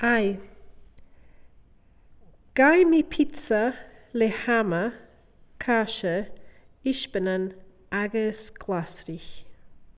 Ai. Gai mi pizza le hama, kasha, ishbanan, ages glasrich.